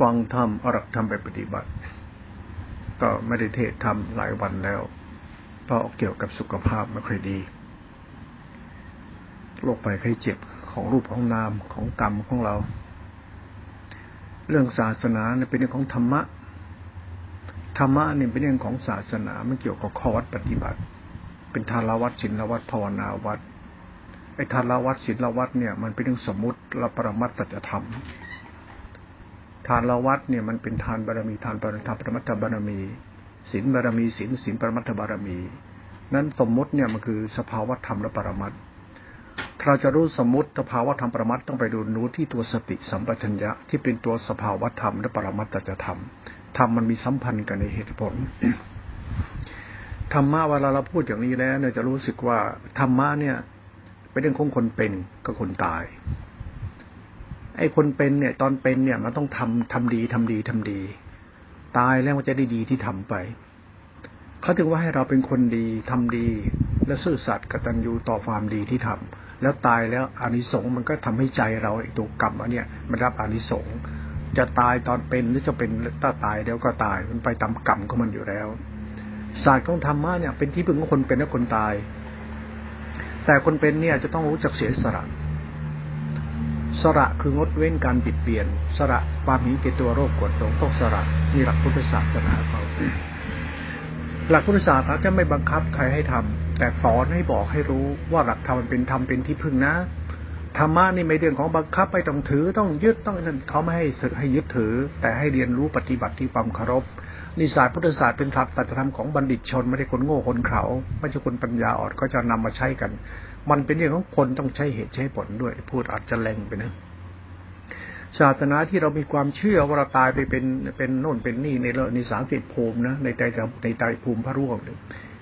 ฟังธรรมอรักธรรมไปปฏิบัติ ก็ไม่ได้เทศธรรมหลายวันแล้ว เพราะเกี่ยวกับสุขภาพไม่ค่อยดีโรคไปไข้เจ็บของรูปของนามของกรรมของเรา เรื่องศาสนาเนี่ยเป็นเรื่องของธรรมะ ธรรมะเนี่ยเป็นเรื่องของศาสนาไม่เกี่ยวกับข้อวัดปฏิบัติ เป็นทานวัดศีลวัดภาวนาวัดไอ้ทานวัดศีลวัดเนี่ยมันเป็นเรื่องสมมติละประมัตสัจธรรม ทานละวัดเนี่ยมันเป็นทานบารมีทานปรมัตถปรมัตถบารมีศีลบารมีศีลศีลปรมัตถบารมี นั้นสมมุติเนี่ยมันคือสภาวธรรมและปรมัตเราจะรู้สมมติสภาวธรรมปรมัตต้องไปดูรู้ที่ตัวสติสัมปชัญญะที่เป็นตัวสภาวธรรมและปรมัตจะธรรมธรรมมันมีสัมพันธ์กันในเหตุผลธรรมะเวลาเราพูดอย่างนี้แล้วเนี่ยจะรู้สึกว่าธรรมะเนี่ยเป็นเรื่องของคนเป็นกับคนตาย ไอ้คนเป็นเนี่ย ตอนเป็นเนี่ยมันต้องทำทำดีทำดีทำดี ตายแล้วมันจะได้ดีที่ทำไปเขาถึงว่าให้เราเป็นคนดีทำดี และซื่อสัตย์กตัญญูต่อความดีที่ทำแล้วตายแล้วอานิสงส์มันก็ทำให้ใจเราไอ้ตัวกรรมอันเนี้ยมันรับอานิสงส์จะตายตอนเป็นหรือจะเป็นถ้าตายเดี๋ยวก็ตายมันไปตามกรรมของมันอยู่แล้ว ศาสตร์ของธรรมะเนี่ยเป็นที่พึ่งของคนเป็นและคนตาย แต่คนเป็นเนี่ยจะต้องรู้จักเสียสละ สระคืองดเว้นการปิดเปลี่ยน สระความหิวเกตัวโรคกดลงต้องสระนี่หลักพุทธศาสนาเขาหลักพุทธศาสนาจะไม่บังคับใครให้ทำแต่สอนให้บอกให้รู้ว่าหลักธรรมเป็นธรรมเป็นที่พึ่งนะธรรมะนี่ไม่เรื่องของบังคับไปต้องถือต้องยึดต้องนั่นเขาไม่ให้สึกให้ยึดถือ แต่ให้เรียนรู้ปฏิบัติที่ความเคารพนิสัยพุทธศาสตร์เป็นหลักตัธรรมของบัณฑิตชนไม่ได้คนโง่คนเขาไม่ใช่คนปัญญาอ่อนก็จะนำมาใช้กัน มันเป็นเรื่องของคนต้องใช้เหตุใช้ผลด้วย พูดอาจจะแรงไปนะศาสนาที่เรามีความเชื่อว่าเราตายไปเป็นเป็นโน่นเป็นนี่ในในสามสิบภูมินะในใจในใจภูมิพระร่วง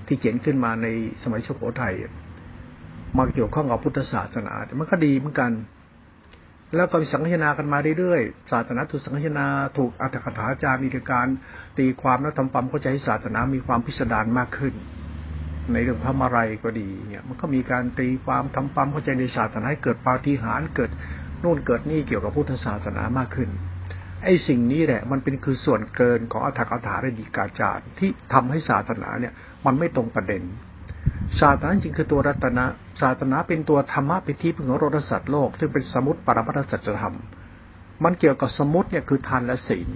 ที่เขียนขึ้นมาในสมัยสุโขทัยมาเกี่ยวข้องกับพุทธศาสนามันก็ดีเหมือนกัน แล้วก็มีสังฆนากันมาเรื่อยๆศาสนาถูกสังฆนาถูกอัตถกถาจารย์มีการ ตีความและทำความเข้าใจศาสนามีความพิสดารมากขึ้น ในเรื่องพระมารัยก็ดีเนี่ย มันก็มีการตีความทำความเข้าใจในศาสนาให้เกิดปาฏิหาริย์เกิดนู่นเกิดนี่เกี่ยวกับพุทธศาสนามากขึ้น ไอ้สิ่งนี้แหละ มันเป็นคือส่วนเกินของอัตถกถาและดีกาจารย์ที่ทำให้ศาสนาเนี่ย มันไม่ตรงประเด็น ศาสนาจริงคือตัวรัตนะศาสนาเป็นตัวธรรมะเป็นที่พึ่งของโรดสัตว์โลกซึ่งเป็นสมุติปรมัตสัจธรรม มันเกี่ยวกับสมุติเนี่ยคือทานและศีล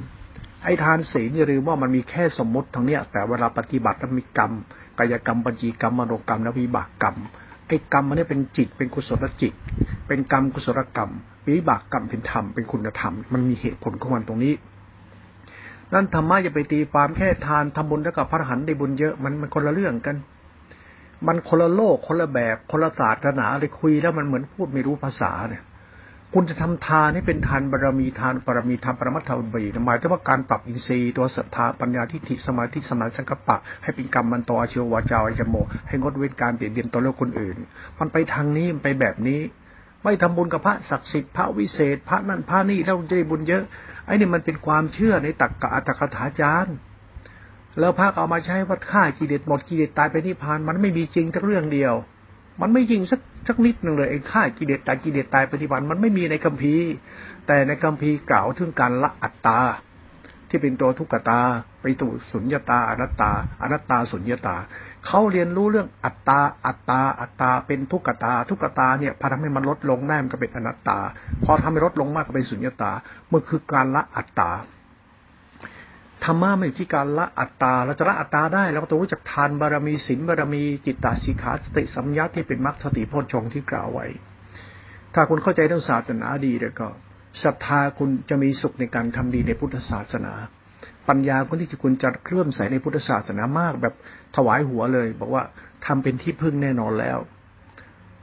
ไอ้ทานศีลอย่าลืมว่ามันมีแค่สมมติทั้งเนี้ยแต่เวลาปฏิบัติมันมีกรรม กายกรรมปัญจีกรรมมโนกรรมและวิบากกรรมไอ้กรรมมันนี่เป็นจิตเป็นกุศลจิต เป็นกรรมกุศลกรรมวิบากกรรมเป็นธรรมเป็นคุณธรรม มันมีเหตุผลของมันตรงนี้ นั่นธรรมะจะไปตีความแค่ทานทำบุญแล้วกับพระหันได้บุญเยอะมันมันคนละเรื่องกัน มันคนละโลกคนละแบบคนละศาสนาเลยคุยแล้วมันเหมือนพูดไม่รู้ภาษาเนี่ย คุณจะทำทานให้เป็นทานบารมีทานบารมีทานปรมัตถบีหมายถึงว่าการปรับอินทรีย์ตัวศรัทธาปัญญาทิฏฐิสมาธิสมาสังกปะ ให้เป็นกรรมมันต่อเชียววาจาอจโมให้งดเว้นการเบียดเบียนตัวและคนอื่น มันไปทางนี้มันไปแบบนี้ ไม่ทำบุญกับพระศักดิ์สิทธิ์พระวิเศษ พระนั่นพระนี่แล้วจะได้บุญเยอะไอ้นี่มันเป็นความเชื่อในตักกะอัตถกถาจารย์แล้วพระเอามาใช้วัดฆ่ากิเลสหมดกิเลสตายไปนิพพานมันไม่มีจริงทั้งเรื่องเดียว มันไม่จริงสักสักนิดหนึ่งเลยไอ้ฆ่ากิเลสตายกิเลสตายปนิพพานมันไม่มีในคัมภีร์ แต่ในคัมภีร์กล่าวถึงการละอัตตา ที่เป็นตัวทุกขตา ไปตู่สุญญตาอนัตตา อนัตตาสุญญตา เขาเรียนรู้เรื่องอัตตา อัตตา อัตตา เป็นทุกขตา ทุกขตาเนี่ยพอทำให้มันลดลงแน่มันก็เป็นอนัตตา พอทำให้ลดลงมากก็เป็นสุญญตามื่อคือการละอัตตา ธรรมะไม่ที่การละอัตตา เราจะละอัตตาได้เราก็ต้องรู้จักทานบารมีศีลบารมีจิตตาสิขาสติสัมยาที่เป็นมรรคสติโพชฌงที่กล่าวไว้ ถ้าคุณเข้าใจเรื่องศาสนาดีแล้วก็ศรัทธาคุณจะมีสุขในการทำดีในพุทธศาสนา ปัญญาคนที่คุณจะเคลื่อนใส่ในพุทธศาสนามากแบบถวายหัวเลย บอกว่าทำเป็นที่พึ่งแน่นอนแล้ว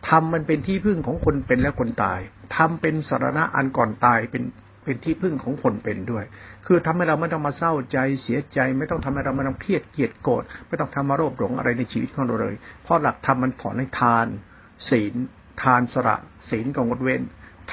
ทำมันเป็นที่พึ่งของคนเป็นและคนตายทำเป็นสารณะอันก่อนตายเป็น เป็นที่พึ่งของคนเป็นด้วย คือทำให้เราไม่ต้องมาเศร้าใจเสียใจ ไม่ต้องทำให้เราไม่ต้องเครียดเกลียดโกรธไม่ต้องทำมาโรคหลงอะไรในชีวิตของเราเลย เพราะหลักธรรมมันสอนให้ทาน ศีล ทานสระ ศีลกงดเว้น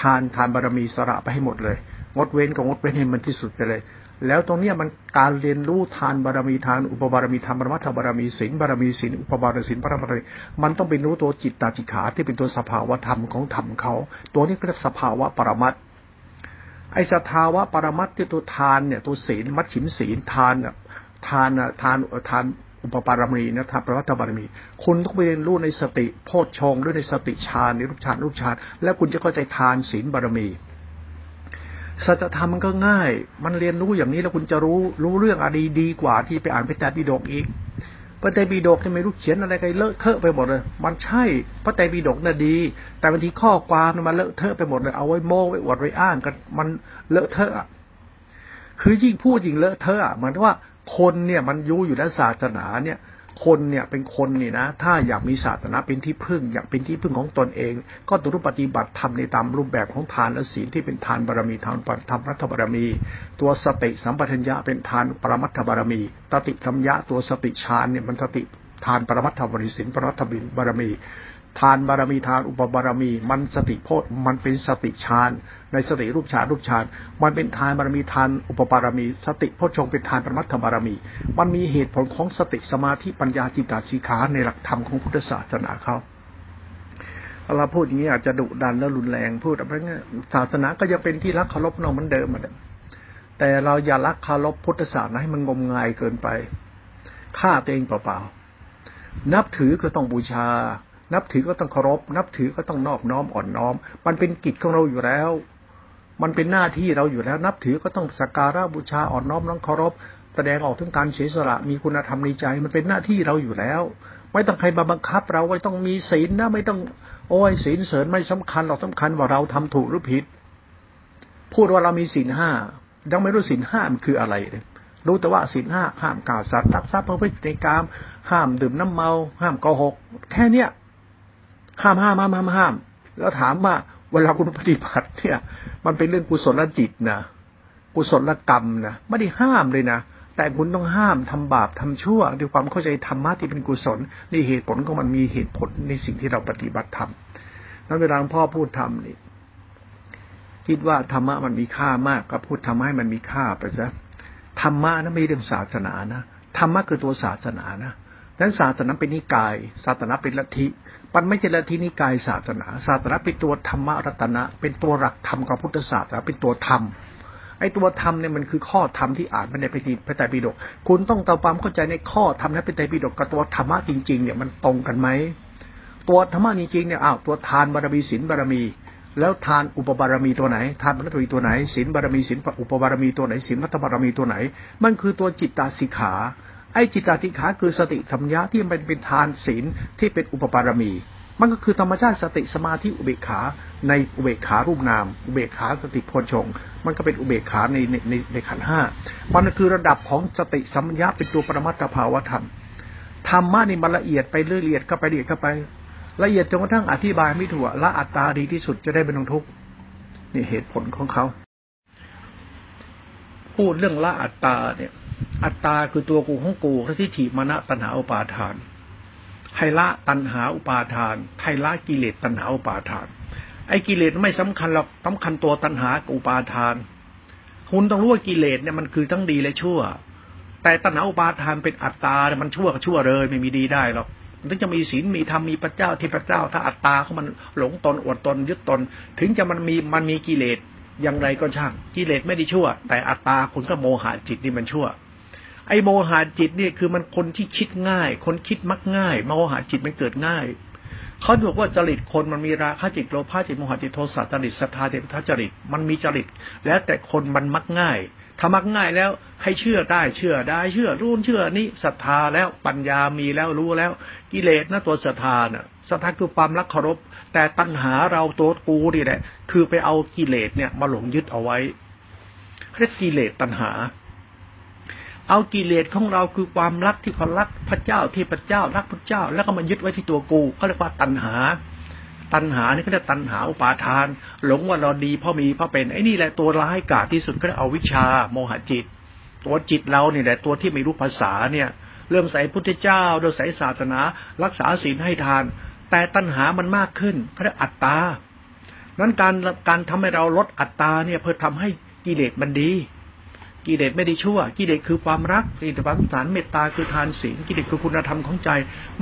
ทานทานบารมีสระไปให้หมดเลย งดเว้นก็งดเว้นให้มันที่สุดไปเลยแล้วตรงนี้มันการเรียนรู้ทานบารมีทานอุปบารมีทานบารมัตถบารมีศีลบารมีศีลอุปบารมีศีลพระบารมีมันต้องเป็นรู้ตัวจิตตาจิขาที่เป็นตัวสภาวะธรรมของธรรมเขา ตัวนี้ก็เรียกสภาวะปรมัต ไอ้สภาวะปรมัตที่ตัวทานเนี่ยตัวศีลมัดฉิมศีลทานอะทานอะทานทานอุปปารมีนะทานปรัตบารมี คุณต้องไปเรียนรู้ในสติโพชฌงด้วยในสติฌานในรูปฌานรูปฌานแล้วคุณจะเข้าใจทานศีลบารมีสัจธรรมมันก็ง่าย มันเรียนรู้อย่างนี้แล้วคุณจะรู้รู้เรื่องอะไรดีกว่าที่ไปอ่านพระไตรปิฎกอีก พระไตรปิฎกที่ไม่รู้เขียนอะไรกันเลอะเทอะไปหมดเลย มันใช่ พระไตรปิฎกน่ะดี แต่บางทีข้อความมันเลอะเทอะไปหมดเลย เอาไว้โม้ไว้อวดไว้อ้างกัน มันเลอะเทอะคือยิ่งพูดยิ่งเลอะเทอะเหมือนว่าคนเนี่ยมันรู้อยู่แล้วศาสนาเนี่ย คนเนี่ยเป็นคนนี่นะ ถ้าอยากมีศาสนาเป็นที่พึ่ง อยากเป็นที่พึ่งของตนเอง ก็ต้องปฏิบัติธรรมในตามรูปแบบของทานและศีลที่เป็นทานบารมีทานธรรมรัฐบารมี ตัวสติสัมปทัญญะเป็นทานปรมัตถบารมีตติธรรมยะตัวสติฌานเนี่ยมันสติทานปรมัตถบริสินปรมัตถบารมี ทานบารมีทานอุปบารมี มันสติโพธมันเป็นสติฌานในสติรูปฌานรูปฌานมันเป็นทานบารมีทานอุปบารมี สติโพชงเป็นทานปรมัตถบารมี มันมีเหตุผลของสติสมาธิปัญญาจิตตสีขาในหลักธรรมของพุทธศาสนาเขาเราพูดอย่างนี้อาจจะดุดันและรุนแรงพูดอะไรเงี้ยศาสนาก็ยังเป็นที่รักเคารพนองเหมือนเดิมมือนแต่เราอย่ารักเคารพพุทธศาสนาให้มันงมงายเกินไปฆ่าตัวเองเปล่าๆนับถือก็ต้องบูชา นับถือก็ต้องเคารพ นับถือก็ต้องนอบน้อมอ่อนน้อม มันเป็นกิจของเราอยู่แล้ว มันเป็นหน้าที่เราอยู่แล้ว นับถือก็ต้องสักการะบูชาอ่อนน้อมน้องเคารพ แสดงออกถึงการเสียสละมีคุณธรรมในใจ มันเป็นหน้าที่เราอยู่แล้ว ไม่ต้องใครมาบังคับ เราไม่ต้องมีศีลนะไม่ต้องโอ้ยศีลเสริญไม่สำคัญหรอกสาคัญว่าเราทำถูกหรือผิด พูดว่าเรามีศีลห้ายังไม่รู้ศีลห้ามันคืออะไรเลยรู้แต่ว่าศีลห้าห้ามกาวสัตว์รักทรัพย์พระพฤติในกามห้ามดื่มน้ำเมา ห้ามโกหก แค่เนี้ย ห้ามห้ามห้ามห้ามห้าม แล้วถามว่าเวลาคุณปฏิบัติเนี่ย มันเป็นเรื่องกุศลจิตนะกุศลกรรมนะไม่ได้ห้ามเลยนะแต่คุณต้องห้ามทำบาปทำชั่วด้วยความเข้าใจธรรมะที่เป็นกุศลนี่เหตุผลของมันมีเหตุผลในสิ่งที่เราปฏิบัติทำนั้นเวลาพ่อพูดทำนี่คิดว่าธรรมะมันมีค่ามากก็พูดทำให้มันมีค่าไปซะธรรมะนะไม่เรื่องศาสนานะธรรมะคือตัวศาสนานะดังนั้นศาสนาเป็นนิกายศาสนาเป็นลัทธิ มันไม่ใช่ลัทธินิกายศาสนา ศาสนาเป็นตัวธรรมรัตนะ เป็นตัวหลักธรรมของพุทธศาสนาเป็นตัวธรรมไอ้ตัวธรรมเนี่ยมันคือข้อธรรมที่อ่านมาในพระไตรปิฎกคุณต้องเตาความเข้าใจในข้อธรรมในพระไตรปิฎกกับตัวธรรมะจริงๆเนี่ยมันตรงกันไหมตัวธรรมะจริงๆเนี่ยอ้าวตัวทานบารมีศีลบารมี แล้วทานอุปบารมีตัวไหน ทานบารมีตัวไหนศีลบารมีศีลอุปบารมีตัวไหนศีลมัตตบารมีตัวไหน มันคือตัวจิตตาสิกขา ไอ้จิตติขาคือสติธรรมยะที่มันเป็นทานศีลที่เป็นอุปปารมี มันก็คือธรรมชาติสติสมาธิอุเบกขาในอุเบกขารูปนาม อุเบกขาสติโพชง มันก็เป็นอุเบกขาในในในขันห้ามันคือระดับของสติสัมยาเป็นตัวปรมัตถภาวธรรมธรรมะนี่มันละเอียดไปเรื่อยละเอียดเข้าไปละเอียดเข้าไป ละเอียดจนกระทั่งอธิบายไม่ถูกละอัตตาดีที่สุดจะได้เป็นองทุกข์นี่เหตุผลของเขา พูดเรื่องละอัตตาเนี่ย อัตตาคือตัวกูของกูทิฏฐิมณะตัณหาอุปาทานให้ละตัณหาอุปาทานให้ละกิเลสตัณหาอุปาทาน ไอ้กิเลสไม่สำคัญหรอกสาคัญตัวตัณหาอุปาทาน คุณต้องรู้ว่ากิเลสเนี่ยมันคือทั้งดีและชั่ว แต่ตัณหาอุปาทานเป็นอัตตาเนี่ยมันชั่วก็ชั่วเลยไม่มีดีได้หรอกมันถึงจะมีศีลมีธรรมมีพระเจ้าที่พระเจ้า ถ้าอัตตาเขามันหลงตนอวดตนยึดตน ถึงจะมันมีมันมีกิเลสอย่างไรก็ช่าง กิเลสไม่ได้ชั่ว แต่อัตตาคุณก็โมหะจิตนี่มันชั่ว ไอโมหะจิตเนี่ยคือมันคนที่คิดง่าย คนคิดมักง่าย โมหะจิตมันเกิดง่ายเขาบอกว่าจริตคนมันมีราคะจิตโลภะจิตโมหะจิตโทสะจริตศรัทธาเทวทัจริตมันมีจริต แล้วแต่คนมันมักง่ายถ้ามักง่ายแล้วให้เชื่อได้เชื่อได้เชื่อรู้เชื่อนี้ศรัทธาแล้วปัญญามีแล้วรู้แล้ว กิเลสนะตัวศรัทธาน่ะศรัทธาคือความรักเคารพ แต่ตัณหาเราตัวกูนี่แหละ คือไปเอากิเลสเนี่ยมาหลงยึดเอาไว้เรียกกิเลสตัณหา เอากิเลสของเราคือความรักที่เขารักพระเจ้าที่พระเจ้ารักพระเจ้า แล้วก็มายึดไว้ที่ตัวกูเขาเรียกว่าตัณหา ตัณหานี่เขาเรียกตัณหาอุปาทาน หลงว่าเราดีพราะมีพราะเป็นไอ้นี่แหละตัวร้ายกาจที่สุดก็เอาวิชาโมหจิต ตัวจิตเราเนี่ยแหละตัวที่ไม่รู้ภาษาเนี่ย เริ่มใส่พุทธเจ้าโดยใส่ศาสนา รักษาศีลให้ทาน แต่ตัณหามันมากขึ้นเขาเรียกอัตตานั้นการการทำให้เราลดอัตตาเนี่ยเพื่อทำให้กิเลสมันดี กิเลสไม่ได้ชั่ว กิเลสคือความรักกิเลสความสารเมตตาคือทานศีลกิเลสคือคุณธรรมของใจ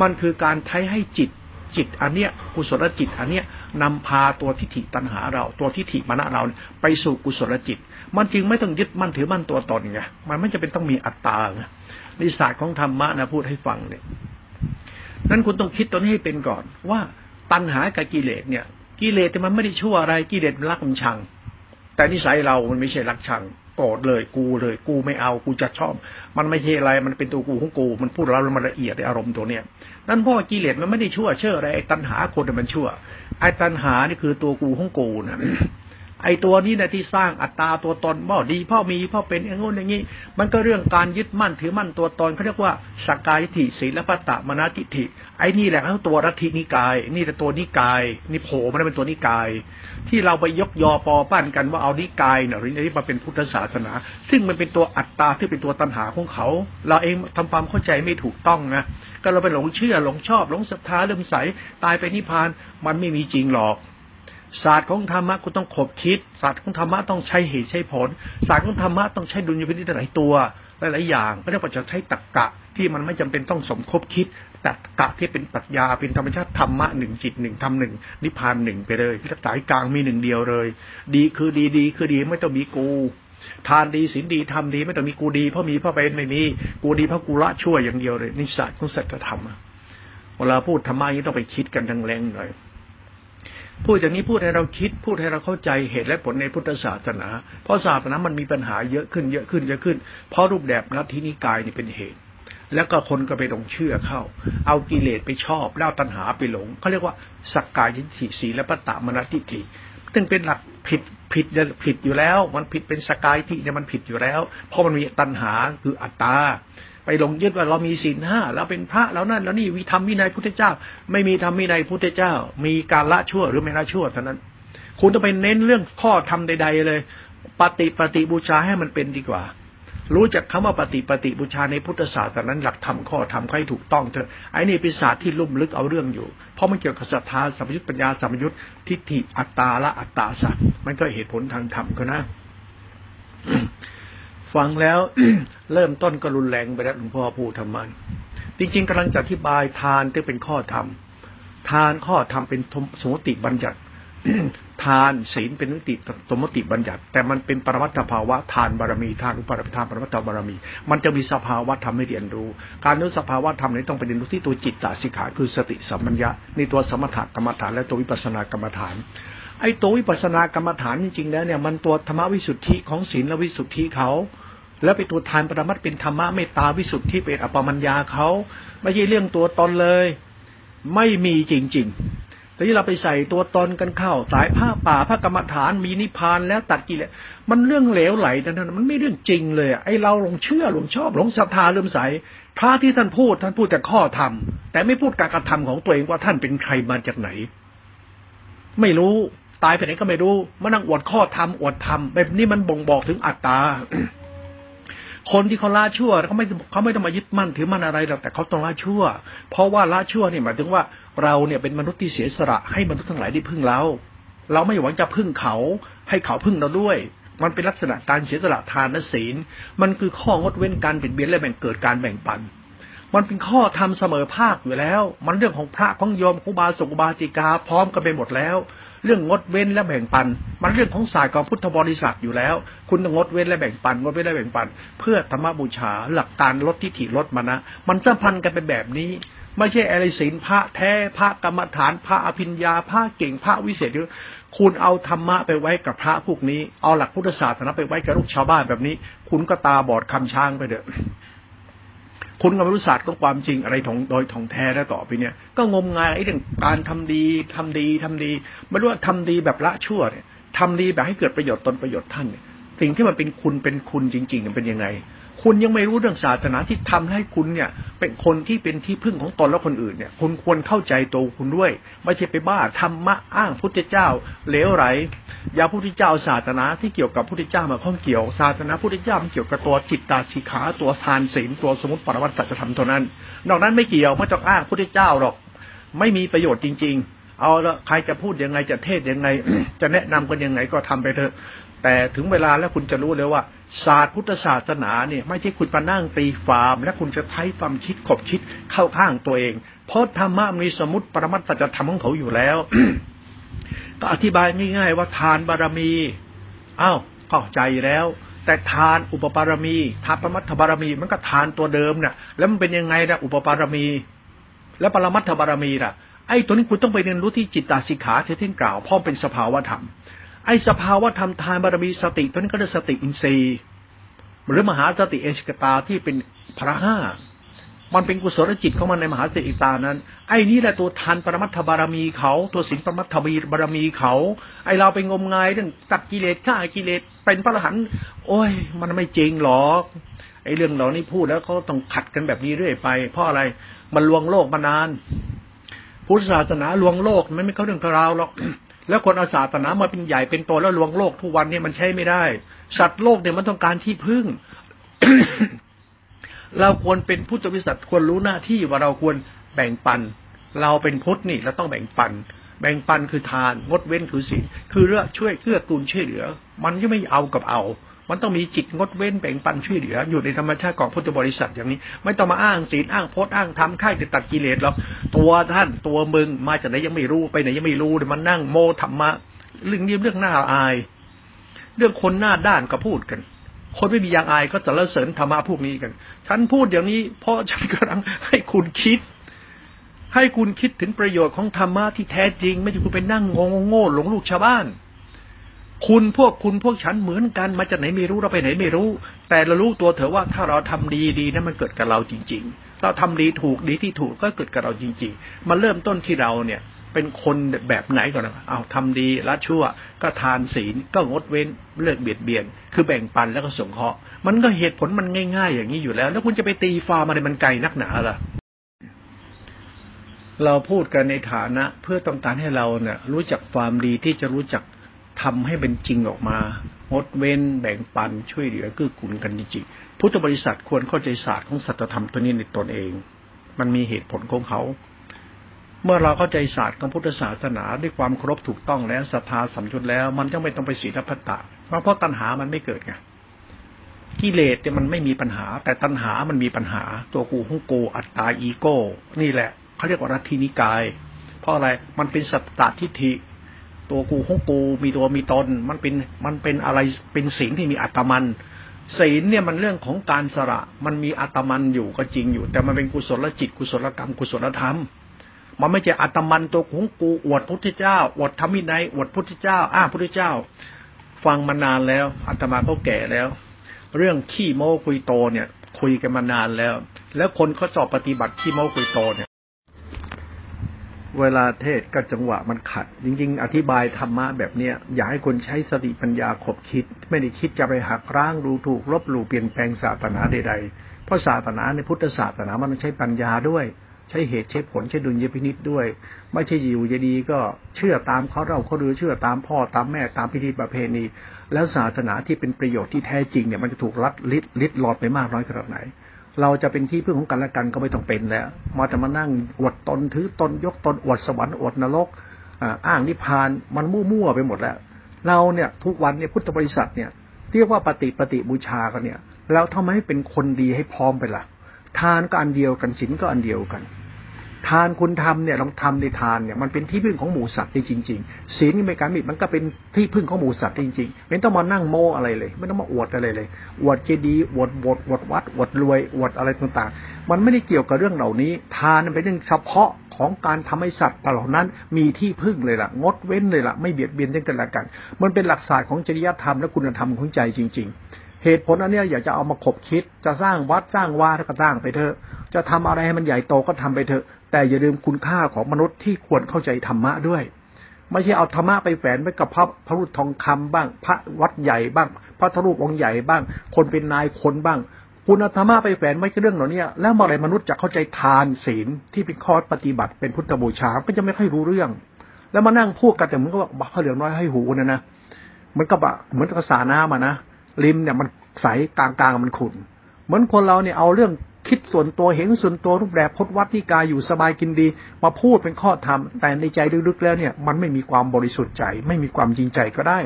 มันคือการใช้ให้จิตจิตอันเนี้ยกุศลจิตอันเนี้ยนำพาตัวทิฏฐิตัณหาเรา ตัวทิฏฐิมณะเราไปสู่กุศลจิต มันจึงไม่ต้องยึดมั่นถือมั่นตัวตนไงมันไม่จะเป็นต้องมีอัตตาไงนิสัยของธรรมะนะพูดให้ฟังเนี่ยนั้นคุณต้องคิดตัวนี้ให้เป็นก่อนว่าตัณหากับกิเลสเนี่ย กิเลสแต่มันไม่ได้ชั่วอะไรกิเลสมันรักมันชัง แต่นิสัยเรามันไม่ใช่รักชังโกรธเลยกูเลย กูไม่เอากูจะชอบ มันไม่ใช่อะไรมันเป็นตัวกูของกูมันพูดแล้วมันละเอียดในอารมณ์ตัวเนี้ยนั่นเพราะกิเลสมันไม่ได้ชั่วเชื่ออะไรไอ้ตัณหาคนมันชั่วไอ้ตัณหานี่คือตัวกูของกูนะ ไอ้ตัวนี้นะที่สร้างอัตตาตัวตนบ่ดีพ่อมีพ่อเป็นอย่างงู้นอย่างนี้ มันก็เรื่องการยึดมั่นถือมั่นตัวตนเขาเรียกว่าสกายทิฏฐิศีลปัตตมนาทิฏฐิ ไอ้นี่แหละตัวรัตินิกาย นี่แต่ตัวนิกาย นี่โผล่มันเป็นตัวนิกาย ที่เราไปยกยอปอปั้นกันว่าเอานิกายเนี่ยหรือนี่มาเป็นพุทธศาสนา ซึ่งมันเป็นตัวอัตตาที่เป็นตัวตัณหาของเขา เราเองทำความเข้าใจไม่ถูกต้องนะก็เราไปหลงเชื่อหลงชอบหลงศรัทธาเริ่มใสตายไปนิพพานมันไม่มีจริงหรอก ศาสตร์ของธรรมะคุณต้องขบคิด ศาสตร์ของธรรมะต้องใช้เหตุใช้ผล ศาสตร์ของธรรมะต้องใช้ดุลยพินิจหลายตัวหลายๆอย่างก็เรียกว่าจะใช้ตรกกะที่มันไม่จำเป็นต้องสมคบคิดตรกกะที่เป็นปรัชญาเป็นธรรมชาติธรรมะหนึ่งจิตหนึ่งธรรมหนึ่งนิพพานหนึ่งไปเลยที่สายกลางมีหนึ่งเดียวเลย ดีคือดีดีคือดีไม่ต้องมีกูทานดีศีลดีทำดีไม่ต้องมีกูดีเพราะมีเพราะเป็นไม่มีกูดีเพราะกูละชั่วอย่างเดียวเลยนิสัยของสัจธรรมเวลาพูดธรรมะนี้ต้องไปคิดกันแรงๆหน่อย พูดอย่างนี้พูดให้เราคิดพูดให้เราเข้าใจเหตุและผลในพุทธศาสนา เพราะศาสนามันมีปัญหาเยอะขึ้นเยอะขึ้นเยอะขึ้น เพราะรูปแบบลัทธินิกายนี่เป็นเหตุ แล้วก็คนก็ไปหลงเชื่อเข้า เอากิเลสไปชอบเล่าตัณหาไปหลงเขาเรียกว่าสักกายทิฏฐิสีและปตะมนทิฏฐิซึ่งเป็นหลักผิดผิดผิดอยู่แล้ว มันผิดเป็นสกายที่เนี่ยมันผิดอยู่แล้ว เพราะมันมีตัณหาคืออัตตา ไปหลงยึดว่าเรามีศีลห้าเราเป็นพระแล้วนั่นแล้วนี่วิธรรมวินัยพุทธเจ้า ไม่มีธรรมวินัยพุทธเจ้า มีการละชั่วหรือไม่ละชั่วเท่านั้น คุณต้องไปเน้นเรื่องข้อธรรมใด ๆ เลย ปฏิปฏิบูชาให้มันเป็นดีกว่า รู้จักคำว่าปฏิปฏิบูชาในพุทธศาสนานั้นหลักธรรมข้อธรรมใครถูกต้องเถอะไอ้นี่เป็นศาสตร์ที่ลุ่มลึกเอาเรื่องอยู่ เพราะมันเกี่ยวกับศรัทธาสัมยุตปัญญาสัมยุตทิฏฐิอัตตาละอัตตาสัตมันก็เหตุผลทางธรรมก็นะ ฟังแล้วเริ่มต้นก็รุนแรงไปแล้วหลวงพ่อพูดทำไมจริงๆกำลังจะอธิบายทานที่เป็นข้อธรรมทานข้อธรรมเป็นสมมติบัญญัติทานศีลเป็นนิติสมมติบัญญัติ แต่มันเป็นปรมัตถภาวะทานบารมีทานอุปาทานปรมัตถบารมี มันจะมีสภาวะธรรมให้เรียนรู้ การรู้สภาวะธรรมนี้ต้องไปเรียนรู้ที่ตัวจิตตสิกขาคือสติสัมปัญญะนี่ตัวสมถกรรมฐานและตัววิปัสสนากรรมฐานไอ้ตัววิปัสสนากรรมฐานจริงๆแล้วเนี่ยมันตัวธรรมวิสุทธิของศีลและวิสุทธิเขา แล้วไปตัวทานปรมัตเป็นธรรมะเมตตาวิสุทธิเป็นอปมัญญาเขาไม่ใช่เรื่องตัวตนเลย ไม่มีจริงๆแต่ที่เราไปใส่ตัวตนกันเข้า สายผ้าป่าผ้ากรรมฐานมีนิพพานแล้วตัดกิเลสมันเรื่องเหลวไหลแต่นั้นมันไม่เรื่องจริงเลยไอ้เราหลงเชื่อหลงชอบหลงศรัทธาเริ่มใสพระที่ท่านพูดท่านพูดแต่ข้อธรรม แต่ไม่พูดการกระทำของตัวเองว่าท่านเป็นใครมาจากไหน ไม่รู้ตายไปไหนก็ไม่รู้มานั่งอวดข้อธรรมอวดธรรมแบบนี้มันบ่งบอกถึงอัตตา คนที่เขาละชั่วเขาไม่เขาไม่ต้องมายึดมั่นถือมั่นอะไรหรอกแต่เขาต้องละชั่ว เพราะว่าละชั่วเนี่ยหมายถึงว่าเราเนี่ยเป็นมนุษย์ที่เสียสละให้มนุษย์ทั้งหลายได้พึ่งเรา เราไม่หวังจะพึ่งเขา ให้เขาพึ่งเราด้วย มันเป็นลักษณะการเสียสละทานและศีล มันคือข้องดเว้นการเปลี่ยนเบียนและแบ่งเกิดการแบ่งปัน มันเป็นข้อทำเสมอภาคอยู่แล้ว มันเรื่องของพระของโยมครูบาสงฆ์บาจิกาพร้อมกันไปหมดแล้ว เรื่องงดเว้นและแบ่งปัน มันเรื่องของศาสตร์ของพุทธบริษัทอยู่แล้ว คุณต้องงดเว้นและแบ่งปันงดเว้นและแบ่งปัน เพื่อธรรมบูชาหลักการลดทิฏฐิลดมานะ มันสัมพันธ์กันเป็นแบบนี้ ไม่ใช่อะไรศีลพระแท้พระกรรมฐานพระอภิญญาพระเก่งพระวิเศษเยอะคุณเอาธรรมะไปไว้กับพระพวกนี้เอาหลักพุทธศาสนาไปไว้กับลูกชาวบ้านแบบนี้ คุณก็ตาบอดคำช้างไปเถอะ คุณก็ไม่รู้ศาสตร์ของความจริงอะไรทองโดยทองแท้แล้วต่อไปเนี่ย ก็งมงายไอ้เรื่องการทำดีทำดีทำดีไม่รู้ว่าทำดีแบบละชั่วเนี่ยทำดีแบบให้เกิดประโยชน์ตนประโยชน์ท่านเนี่ยสิ่งที่มันเป็นคุณเป็นคุณจริงๆเป็นยังไง คุณยังไม่รู้เรื่องศาสนาที่ทำให้คุณเนี่ย เป็นคนที่เป็นที่พึ่งของตนและคนอื่นเนี่ย คุณควรเข้าใจตัวคุณด้วย ไม่ใช่ไปบ้าธรรมะอ้างพุทธเจ้าเลวไหลอย่าพุทธเจ้าศาสนาที่เกี่ยวกับพุทธเจ้ามาข้องเกี่ยวศาสนาพุทธเจ้ามันเกี่ยวกับตัวจิตตาสีขาตัวทานศีลตัวสมุติปรวัติสัจธรรมเท่านั้น นอกนั้นไม่เกี่ยวไม่ต้องอ้างพุทธเจ้าหรอก ไม่มีประโยชน์จริง ๆ เอาละใครจะพูดยังไงจะเทศยังไง จะแนะนำกันยังไงก็ทำไปเถอะ แต่ถึงเวลาแล้วคุณจะรู้เลยว่า ศาสตร์พุทธศาสนาเนี่ยไม่ใช่คุณมานั่งตีฟาร์ม และคุณจะใช้ความคิดขบคิดเข้าข้างตัวเอง เพราะธรรมะมีสมุติปรมัตถจะทำของเขาอยู่แล้ว ก็อธิบายง่าย ๆ ว่าทานบารมีอ้าวเข้าใจแล้ว แต่ทานอุปปารมีทานปรมัตถบารมี มันก็ทานตัวเดิมเนี่ยแล้วมันเป็นยังไงนะอุปปารมี และปรมัตถบารมีล่ะไอ้ตัวนี้คุณต้องไปเรียนรู้ที่จิตตาสิกขาที่ท่านกล่าวเพราะเป็นสภาวธรรม ไอ้สภาวธรรมทานบารมีสติตัวนี้ก็เรียกสติอินทรีย์หรือมหาสติเอชกตาที่เป็นพระห้ามันเป็นกุศลจิตของมันในมหาสติตานั้น ไอ้นี่แหละตัวทานปรมัตถบารมีเขาตัวศีลปรมัตถบารมีเขา ไอ้เราไปงมงายเรื่องตัดกิเลสฆ่ากิเลสเป็นพระอรหันต์โอ้ย มันไม่จริงหรอกไอ้เรื่องเหล่านี้พูดแล้วเขาต้องขัดกันแบบนี้เรื่อยไป เพราะอะไรมันลวงโลกมานาน พุทธศาสนาลวงโลกไม่ไม่เข้าเรื่องกราหรอก แล้วคนอาศาสนามาเป็นใหญ่เป็นโตแล้วลวงโลกทุกวันนี้มันใช้ไม่ได้ สัตว์โลกเนี่ยมันต้องการที่พึ่ง เราควรเป็นพุทธวิสัชควรรู้หน้าที่ว่าเราควรแบ่งปัน เราเป็นพุทธนี่เราต้องแบ่งปัน แบ่งปันคือทานงดเว้นคือศีลคือเรื่องช่วยเกื้อกูลช่วยเหลือ มันก็ไม่เอากับเอา มันต้องมีจิตงดเว้นแบ่งปันช่วยเหลือ อยู่ในธรรมชาติของพุทธบริษัทอย่างนี้ ไม่ต้องมาอ้างศีลอ้างโพจน์อ้างทำค่ายจะตัดกิเลสหรอกตัวท่านตัวมึงมาจากไหนยังไม่รู้ไปไหนยังไม่รู้เดี๋ยวมันนั่งโมธรรมะเรื่องนี้เรื่องหน้าอาย เรื่องคนหน้าด้านก็พูดกัน คนไม่มียางอายก็จะลิเสริญธรรมะพวกนี้กัน ฉันพูดอย่างนี้ เพราะฉันกำลังให้คุณคิด ให้คุณคิดถึงประโยชน์ของธรรมะที่แท้จริง ไม่ใช่คุณไปนั่งงงโง่หลงลูกชาวบ้าน คุณพวกคุณพวกฉันเหมือนกันมาจากไหนไม่รู้เราไปไหนไม่รู้ แต่เรารู้ตัวเถอะว่าถ้าเราทำดีดีนะมันเกิดกับเราจริง ๆ เราทำดีถูกดีที่ถูกก็เกิดกับเราจริง ๆ มันเริ่มต้นที่เราเนี่ย เป็นคนแบบไหนก่อนนะเอาทำดีละชั่ว ก็ทานศีลก็งดเว้นเลิกเบียดเบียน คือแบ่งปันแล้วก็สงเคราะห์มันก็เหตุผลมันง่าย ๆ อย่างนี้อยู่แล้ว แล้วคุณจะไปตีฟาร์มอะไรมันไกลนักหนาล่ะเราพูดกันในฐานะเพื่อต้องการให้เราเนี่ยรู้จักความดีที่จะรู้จัก ทำให้เป็นจริงออกมางดเว้นแบ่งปันช่วยเหลือกื้อกูลกันจริงๆพุทธบริษัทควรเข้าใจศาสตร์ของสัจธรรมตัวนี้ในตนเอง มันมีเหตุผลของเขา เมื่อเราเข้าใจศาสตร์ของพุทธศาสนาด้วยความครบถูกต้องแล้วศรัทธาสัมชุดแล้ว มันจะไม่ต้องไปศีลพัตตะเพราะตัณหามันไม่เกิดไงกิเลสเนี่ยมันไม่มีปัญหา แต่ตัณหามันมีปัญหา ตัวกูของโกอัตตาอีโก้ นี่แหละเขาเรียกว่ารัตินิกาย เพราะอะไรมันเป็นสัตตทิฏฐิ ตัวกูของกูมีตัวมีตน มันเป็นมันเป็นอะไรเป็นสิ่งที่มีอัตมันศีลเนี่ยมันเรื่องของการสละมันมีอัตมันอยู่ก็จริงอยู่ แต่มันเป็นกุศลจิตกุศลกรรมกุศลธรรม มันไม่ใช่อัตมันตัวของกูอวดพุทธเจ้าอวดธรรมินัยอวดพุทธเจ้า อ้าพุทธเจ้า ฟังมานานแล้วอัตมาเขาแก่แล้ว เรื่องขี้โม้คุยโตเนี่ย คุยกันมานานแล้ว แล้วคนเขาสอบปฏิบัติขี้โม้คุยโตเนี่ย เวลาเทศก็จังหวะมันขัด จริง ๆ อธิบายธรรมะแบบเนี้ยอยากให้คนใช้สติปัญญาขบคิด ไม่ได้คิดจะไปหักร้างดูถูกลบหลู่เปลี่ยนแปลงศาสนาใดๆ เพราะศาสนาในพุทธศาสนามันต้องใช้ปัญญาด้วย ใช้เหตุใช้ผลใช้ดุลยพินิษด้วย ไม่ใช่อยู่จะดีก็เชื่อตามเขาเราเขาดูเชื่อตามพ่อตามแม่ตามพิธีประเพณี แล้วศาสนาที่เป็นประโยชน์ที่แท้จริงเนี่ยมันจะถูกรัดลิดลิดหลอดไปมากน้อยขนาดไหน เราจะเป็นที่พึ่งของกันและกันก็ไม่ต้องเป็นแล้วมาแต่มานั่งอวดตนถือตนยกตนอวดสวรรค์อวดนรกอ้างนิพพานมันมั่วๆไปหมดแล้ว เราเนี่ยทุกวันเนี่ยพุทธบริษัทเนี่ยเรียกว่าปฏิปฏิบูชากันเนี่ยแล้วทำไมให้เป็นคนดีให้พร้อมไปละ่ะ ทานก็อันเดียวกันศีลก็อันเดียวกัน ทานคุณทำเนี่ยลองทำในทานเนี่ยมันเป็นที่พึ่งของหมูสัตว์จริงๆศีลในการมิดมันก็เป็นที่พึ่งของหมูสัตว์จริงๆไม่ต้องมานั่งโมอะไรเลย ไม่ต้องมาอวดอะไรเลยอวดเจดีย์อวดบทอวดวัดอวดรวยอวดอะไรต่างๆ มันไม่ได้เกี่ยวกับเรื่องเหล่านี้ ทานเป็นเรื่องเฉพาะของการทำให้สัตว์เหล่านั้นมีที่พึ่งเลยล่ะ งดเว้นเลยล่ะ ไม่เบียดเบียนกันและกัน มันเป็นหลักศาสตร์ของจริยธรรมและคุณธรรมของใจจริง ๆ เหตุผลอันนี้อยากจะเอามาขบคิด จะสร้างวัดสร้างวาก็สร้างไปเถอะ จะทำอะไรให้มันใหญ่โตก็ทำไปเถอะ แต่อย่าลืมคุณค่าของมนุษย์ที่ควรเข้าใจธรรมะด้วย ไม่ใช่เอาธรรมะไปแฝงไว้กับพระพระรูปทองคำบ้าง พระวัดใหญ่บ้าง พระทรูปองค์ใหญ่บ้าง คนเป็นนายคนบ้าง คุณธรรมะไปแฝงไว้กับเรื่องเหล่านี้แล้วเมื่อไรมนุษย์จะเข้าใจทานศีลที่เป็นข้อปฏิบัติเป็นพุทธบูชาก็จะไม่ค่อยรู้เรื่อง แล้วมานั่งพูดกันแต่เหมือนกับบักพระเหลืองน้อยให้หูนะนะมันก็บะเหมือนกระสาน้ำอะนะ ริมเนี่ยมันใสกลางๆมันขุ่นเหมือนคนเราเนี่ยเอาเรื่องคิดส่วนตัวเห็นส่วนตัวรูปแบบพจนวัดที่กายอยู่สบายกินดี มาพูดเป็นข้อธรรมแต่ในใจลึกๆแล้วเนี่ย มันไม่มีความบริสุทธิ์ใจ ไม่มีความจริงใจก็ได้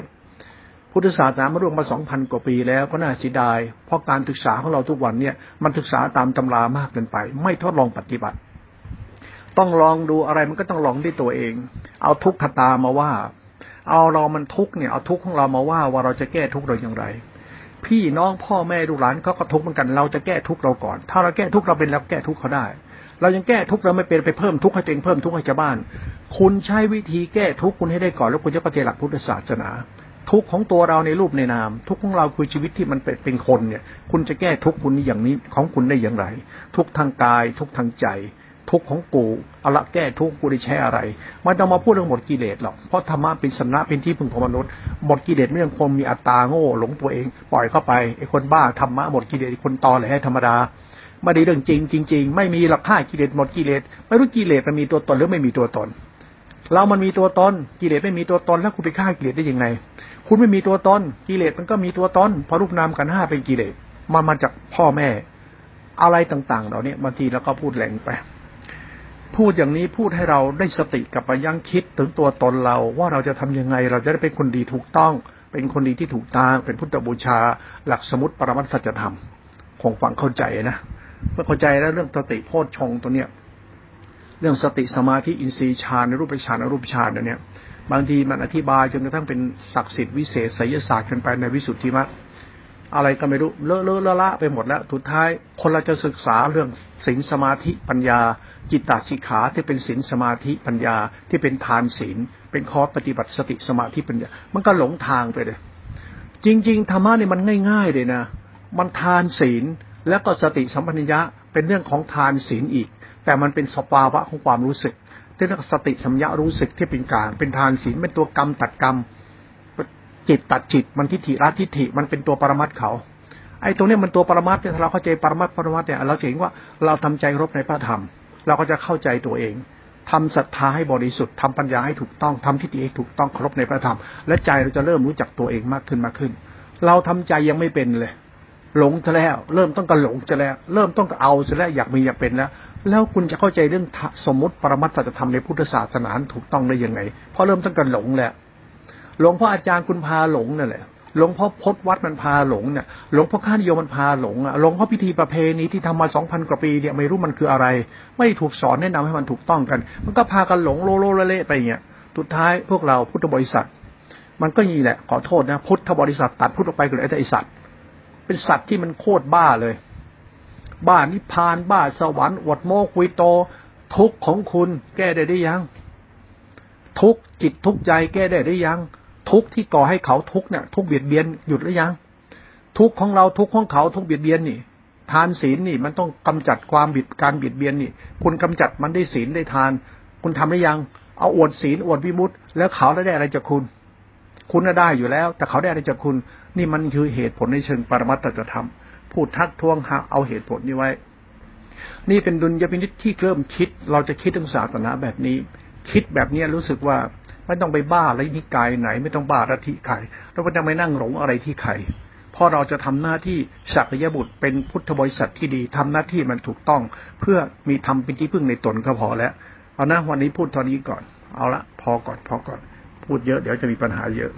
พพุทธศาสนามาร่วมมาสองพันกว่าปีแล้วก็น่าเสียดาย เพราะการศึกษาของเราทุกวันเนี่ยมันศึกษาตามตำรามากเกินไป ไม่ทดลองปฏิบัติ ต้องลองดูอะไรมันก็ต้องลองด้วยตัวเอง เอาทุกขตามาว่า เอาเรามันทุกเนี่ยเอาทุกของเรามาว่าว่าเราจะแก้ทุกเราอย่างไร พี่น้องพ่อแม่ดูหลานเขาก็ทุกข์เหมือนกัน เราจะแก้ทุกข์เราก่อน ถ้าเราแก้ทุกข์เราเป็นแล้วแก้ทุกข์เขาได้ เรายังแก้ทุกข์เราไม่เป็นไปเพิ่มทุกข์ให้ตัวเองเพิ่มทุกข์ให้ชาวบ้าน คุณใช้วิธีแก้ทุกข์คุณให้ได้ก่อน แล้วคุณจะปฏิบัติพุทธศาสนา ทุกข์ของตัวเราในรูปในนาม ทุกข์ของเราคือชีวิตที่มันเป็นเป็นคนเนี่ย คุณจะแก้ทุกข์คุณอย่างนี้ของคุณได้อย่างไร ทุกข์ทางกาย ทุกข์ทางใจ ทุกของกูเอาละแก้ทุกกูได้ใช้อะไรไม่ต้องมาพูดเรื่องหมดกิเลสหรอกเพราะธรรมะเป็นสนะเป็นที่พึ่งของมนุษย์หมดกิเลสไม่ต้องคนมีอัตตาโง่หลงตัวเอง ปล่อยเข้าไปไอ้คนบ้าธรรมะหมดกิเลสคนตอแหลธรรมดาไม่ได้เรื่องจริงจริง ๆ ไม่มีหลักฆ่ากิเลสหมดกิเลสไม่รู้กิเลสมันมีตัวตนหรือไม่มีตัวตน เรามันมีตัวตนกิเลสไม่มีตัวตนแล้วคุณไปฆ่ากิเลสได้ยังไง คุณไม่มีตัวตนกิเลสมันก็มีตัวตนพอรูปนามกันห้าเป็นกิเลสมามาจากพ่อแม่อะไรต่างๆเราเนี่ยบางทีเราก็พูดแหลงไป พูดอย่างนี้พูดให้เราได้สติกับมายังคิดถึงตัวตนเรา ว่าเราจะทำยังไง เราจะได้เป็นคนดีถูกต้อง เป็นคนดีที่ถูกตางเป็นพุทธบูชา หลักสมุติปรมัตสัจธรรมคงฟังเข้าใจนะเมื่อเข้าใจแล้วเรื่องสติโพชฌงตัวเนี้ยเรื่องสติสมาธิอินทรีย์ฌานในรูปฌานอรูปฌานเนี่ย บางทีมันอธิบายจนกระทั่งเป็นศักดิ์สิทธิ์วิเศษไสยศาสตร์กันไปในวิสุทธิมรรค อะไรก็ไม่รู้เลอะเลอะละละไปหมดแล้วสุดท้าย คนเราจะศึกษาเรื่องศีลสมาธิปัญญา จิตตสิกขาที่เป็นศีลสมาธิปัญญาที่เป็นทานศีล เป็นคอร์สปฏิบัติสติสมาธิปัญญา มันก็หลงทางไปเลย จริง ๆธรรมะเนี่ยมันง่าย ๆ เลยนะ มันทานศีลแล้วก็สติสัมปัญญะเป็นเรื่องของทานศีลอีก แต่มันเป็นสภาวะของความรู้สึกที่เรียกสติสัมยารู้สึกที่เป็นกลางเป็นทานศีลเป็นตัวกรรมตัดกรรม จิตตัดจิตมันทิฏฐิรัทิฏฐิมันเป็นตัวปรมัตเขาไอ้ตรงนี้มันตัวปรมัตเนี่ยเราเข้าใจปรมัตปรมัตเนี่ยเราเห็นว่าเราทำใจรบในพระธรรม เราก็จะเข้าใจตัวเองทำศรัทธาให้บริสุทธิ์ทำปัญญาให้ถูกต้องทำทิฏฐิให้ถูกต้องครบในพระธรรม และใจเราจะเริ่มรู้จักตัวเองมากขึ้นมากขึ้น เราทำใจยังไม่เป็นเลย หลงจะแล้ว เริ่มต้องกระหลงจะแล้ว เริ่มต้องเอาจะแล้วอยากมีอยากเป็นแล้ว แล้วคุณจะเข้าใจเรื่องสมมติปรมัตถธรรมในพุทธศาสนาถูกต้องได้ยังไงเพราะเริ่มตั้งกันหลงแหละ หลวงพ่ออาจารย์คุณพาหลงนั่นแหละหลวงพ่อพจนวัดมันพาหลงเนี่ยหลวงพ่อข้านิยมมันพาหลงอะหลวงพ่อพิธีประเพณีที่ทำมาสองพันกว่าปีเนี่ยไม่รู้มันคืออะไร ไม่ถูกสอนแนะนำให้มันถูกต้องกัน มันก็พากันหลงโลโลเละไปเนี่ยสุดท้ายพวกเราพุทธบริษัท มันก็ยีแหละขอโทษนะพุทธบริษัทตัดพุทธออกไปคือไอ้สัตว์ เป็นสัตว์ที่มันโคตรบ้าเลย บ้านิพานบ้าสวรรค์อวดโมกุยโต ทุกของคุณ แก้ได้ได้ยัง ทุกจิตทุกใจแก้ได้ได้ยัง ทุกที่ก่อให้เขาทุกเนี่ย ทุกเบียดเบียนหยุดหรือยัง ทุกของเราทุกของเขาทุกเบียดเบียนนี่ ทานศีลนี่มันต้องกำจัดความบิดการเบียดเบียนนี่ คุณกำจัดมันได้ศีลได้ทาน คุณทำได้ยัง เอาอวดศีลอวดวิมุตต์แล้วเขาได้อะไรจากคุณ คุณน่ะได้อยู่แล้ว แต่เขาได้อะไรจากคุณ นี่มันคือเหตุผลในเชิงปรมัตถธรรมพูดทักท้วงหาเอาเหตุผลนี้ไว้ นี่เป็นดุลยพินิจที่เริ่มคิด เราจะคิดถึงศาสนาแบบนี้ คิดแบบนี้รู้สึกว่า ไม่ต้องไปบ้าอะไรนิกายไหน ไม่ต้องบ้าลัทธิใครเราไม่ต้องไปนั่งหลงอะไรที่ใครพราะเราจะทำหน้าที่ศักยบุตรเป็นพุทธบริษัทที่ดีทำหน้าที่มันถูกต้อง เพื่อมีทำเป็นที่พึ่งในตนก็พอแล้ว เอานะวันนี้พูดเท่านี้ก่อน เอาละพอก่อนพอก่อน พูดเยอะเดี๋ยวจะมีปัญหาเยอะ